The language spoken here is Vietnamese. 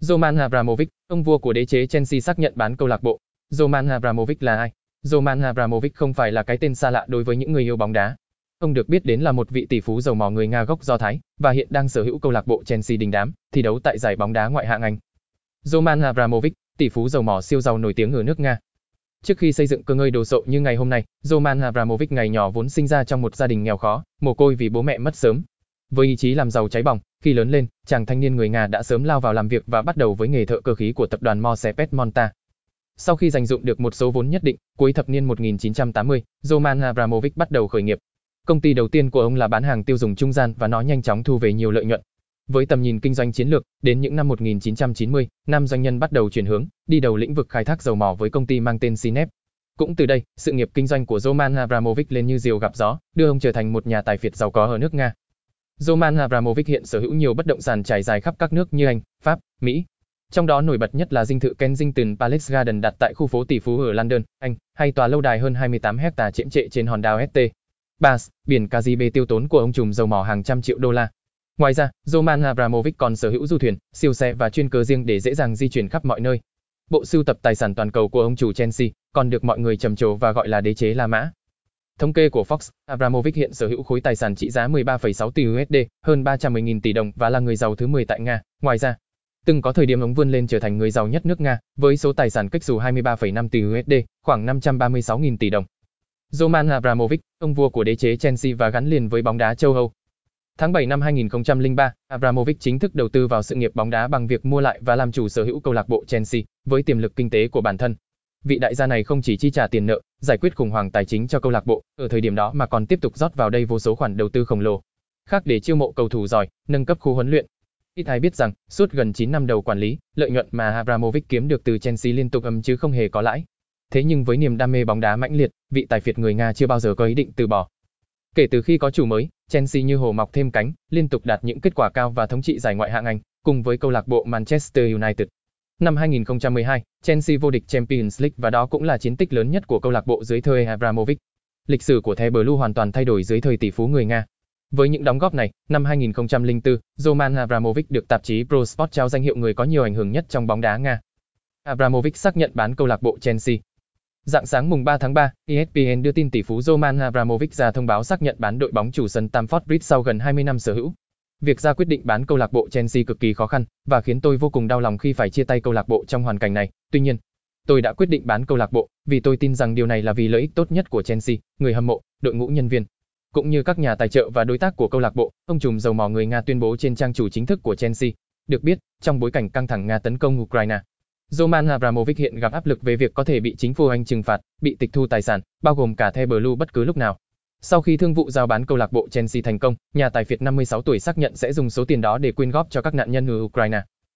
Roman Abramovich, ông vua của đế chế Chelsea xác nhận bán câu lạc bộ. Roman Abramovich là ai? Roman Abramovich không phải là cái tên xa lạ đối với những người yêu bóng đá. Ông được biết đến là một vị tỷ phú giàu mỏ người Nga gốc Do Thái và hiện đang sở hữu câu lạc bộ Chelsea đình đám, thi đấu tại giải bóng đá ngoại hạng Anh. Roman Abramovich, tỷ phú giàu mỏ siêu giàu nổi tiếng ở nước Nga. Trước khi xây dựng cơ ngơi đồ sộ như ngày hôm nay, Roman Abramovich ngày nhỏ vốn sinh ra trong một gia đình nghèo khó, mồ côi vì bố mẹ mất sớm. Với ý chí làm giàu cháy bỏng, khi lớn lên, chàng thanh niên người Nga đã sớm lao vào làm việc và bắt đầu với nghề thợ cơ khí của tập đoàn Mosepet Monta. Sau khi dành dụng được một số vốn nhất định, cuối thập niên 1980, Roman Abramovich bắt đầu khởi nghiệp. Công ty đầu tiên của ông là bán hàng tiêu dùng trung gian và nó nhanh chóng thu về nhiều lợi nhuận. Với tầm nhìn kinh doanh chiến lược, đến những năm 1990, năm doanh nhân bắt đầu chuyển hướng, đi đầu lĩnh vực khai thác dầu mỏ với công ty mang tên Sinep. Cũng từ đây, sự nghiệp kinh doanh của Roman Abramovich lên như diều gặp gió, đưa ông trở thành một nhà tài phiệt giàu có ở nước Nga. Roman Abramovich hiện sở hữu nhiều bất động sản trải dài khắp các nước như Anh, Pháp, Mỹ. Trong đó nổi bật nhất là dinh thự Kensington Palace Garden đặt tại khu phố tỷ phú ở London, Anh, hay tòa lâu đài hơn 28 hecta chiếm trệ trên hòn đảo St. Bas, biển Caribe tiêu tốn của ông trùm dầu mỏ hàng trăm triệu đô la. Ngoài ra, Roman Abramovich còn sở hữu du thuyền, siêu xe và chuyên cơ riêng để dễ dàng di chuyển khắp mọi nơi. Bộ sưu tập tài sản toàn cầu của ông chủ Chelsea còn được mọi người trầm trồ và gọi là đế chế La Mã. Thống kê của Fox, Abramovich hiện sở hữu khối tài sản trị giá 13,6 tỷ USD, hơn 310.000 tỷ đồng và là người giàu thứ 10 tại Nga. Ngoài ra, từng có thời điểm ông vươn lên trở thành người giàu nhất nước Nga, với số tài sản cách dù 23,5 tỷ USD, khoảng 536.000 tỷ đồng. Roman Abramovich, ông vua của đế chế Chelsea và gắn liền với bóng đá châu Âu. Tháng 7 năm 2003, Abramovich chính thức đầu tư vào sự nghiệp bóng đá bằng việc mua lại và làm chủ sở hữu câu lạc bộ Chelsea, với tiềm lực kinh tế của bản thân. Vị đại gia này không chỉ chi trả tiền nợ, giải quyết khủng hoảng tài chính cho câu lạc bộ ở thời điểm đó mà còn tiếp tục rót vào đây vô số khoản đầu tư khổng lồ. Khác để chiêu mộ cầu thủ giỏi, nâng cấp khu huấn luyện. Ít ai biết rằng, suốt gần 9 năm đầu quản lý, lợi nhuận mà Abramovich kiếm được từ Chelsea liên tục âm chứ không hề có lãi. Thế nhưng với niềm đam mê bóng đá mãnh liệt, vị tài phiệt người Nga chưa bao giờ có ý định từ bỏ. Kể từ khi có chủ mới, Chelsea như hồ mọc thêm cánh, liên tục đạt những kết quả cao và thống trị giải ngoại hạng Anh, cùng với câu lạc bộ Manchester United. Năm 2012, Chelsea vô địch Champions League và đó cũng là chiến tích lớn nhất của câu lạc bộ dưới thời Abramovich. Lịch sử của The Blue hoàn toàn thay đổi dưới thời tỷ phú người Nga. Với những đóng góp này, năm 2004, Roman Abramovich được tạp chí Pro Sport trao danh hiệu người có nhiều ảnh hưởng nhất trong bóng đá Nga. Abramovich xác nhận bán câu lạc bộ Chelsea. Dạng sáng mùng 3 tháng 3, ESPN đưa tin tỷ phú Roman Abramovich ra thông báo xác nhận bán đội bóng chủ sân Stamford Bridge sau gần 20 năm sở hữu. Việc ra quyết định bán câu lạc bộ Chelsea cực kỳ khó khăn và khiến tôi vô cùng đau lòng khi phải chia tay câu lạc bộ trong hoàn cảnh này. Tuy nhiên, tôi đã quyết định bán câu lạc bộ vì tôi tin rằng điều này là vì lợi ích tốt nhất của Chelsea, người hâm mộ, đội ngũ nhân viên, cũng như các nhà tài trợ và đối tác của câu lạc bộ. Ông trùm dầu mỏ người Nga tuyên bố trên trang chủ chính thức của Chelsea. Được biết, trong bối cảnh căng thẳng Nga tấn công Ukraine, Roman Abramovich hiện gặp áp lực về việc có thể bị chính phủ Anh trừng phạt, bị tịch thu tài sản, bao gồm cả The Blue bất cứ lúc nào. Sau khi thương vụ giao bán câu lạc bộ Chelsea thành công, nhà tài phiệt 56 tuổi xác nhận sẽ dùng số tiền đó để quyên góp cho các nạn nhân ở Ukraine.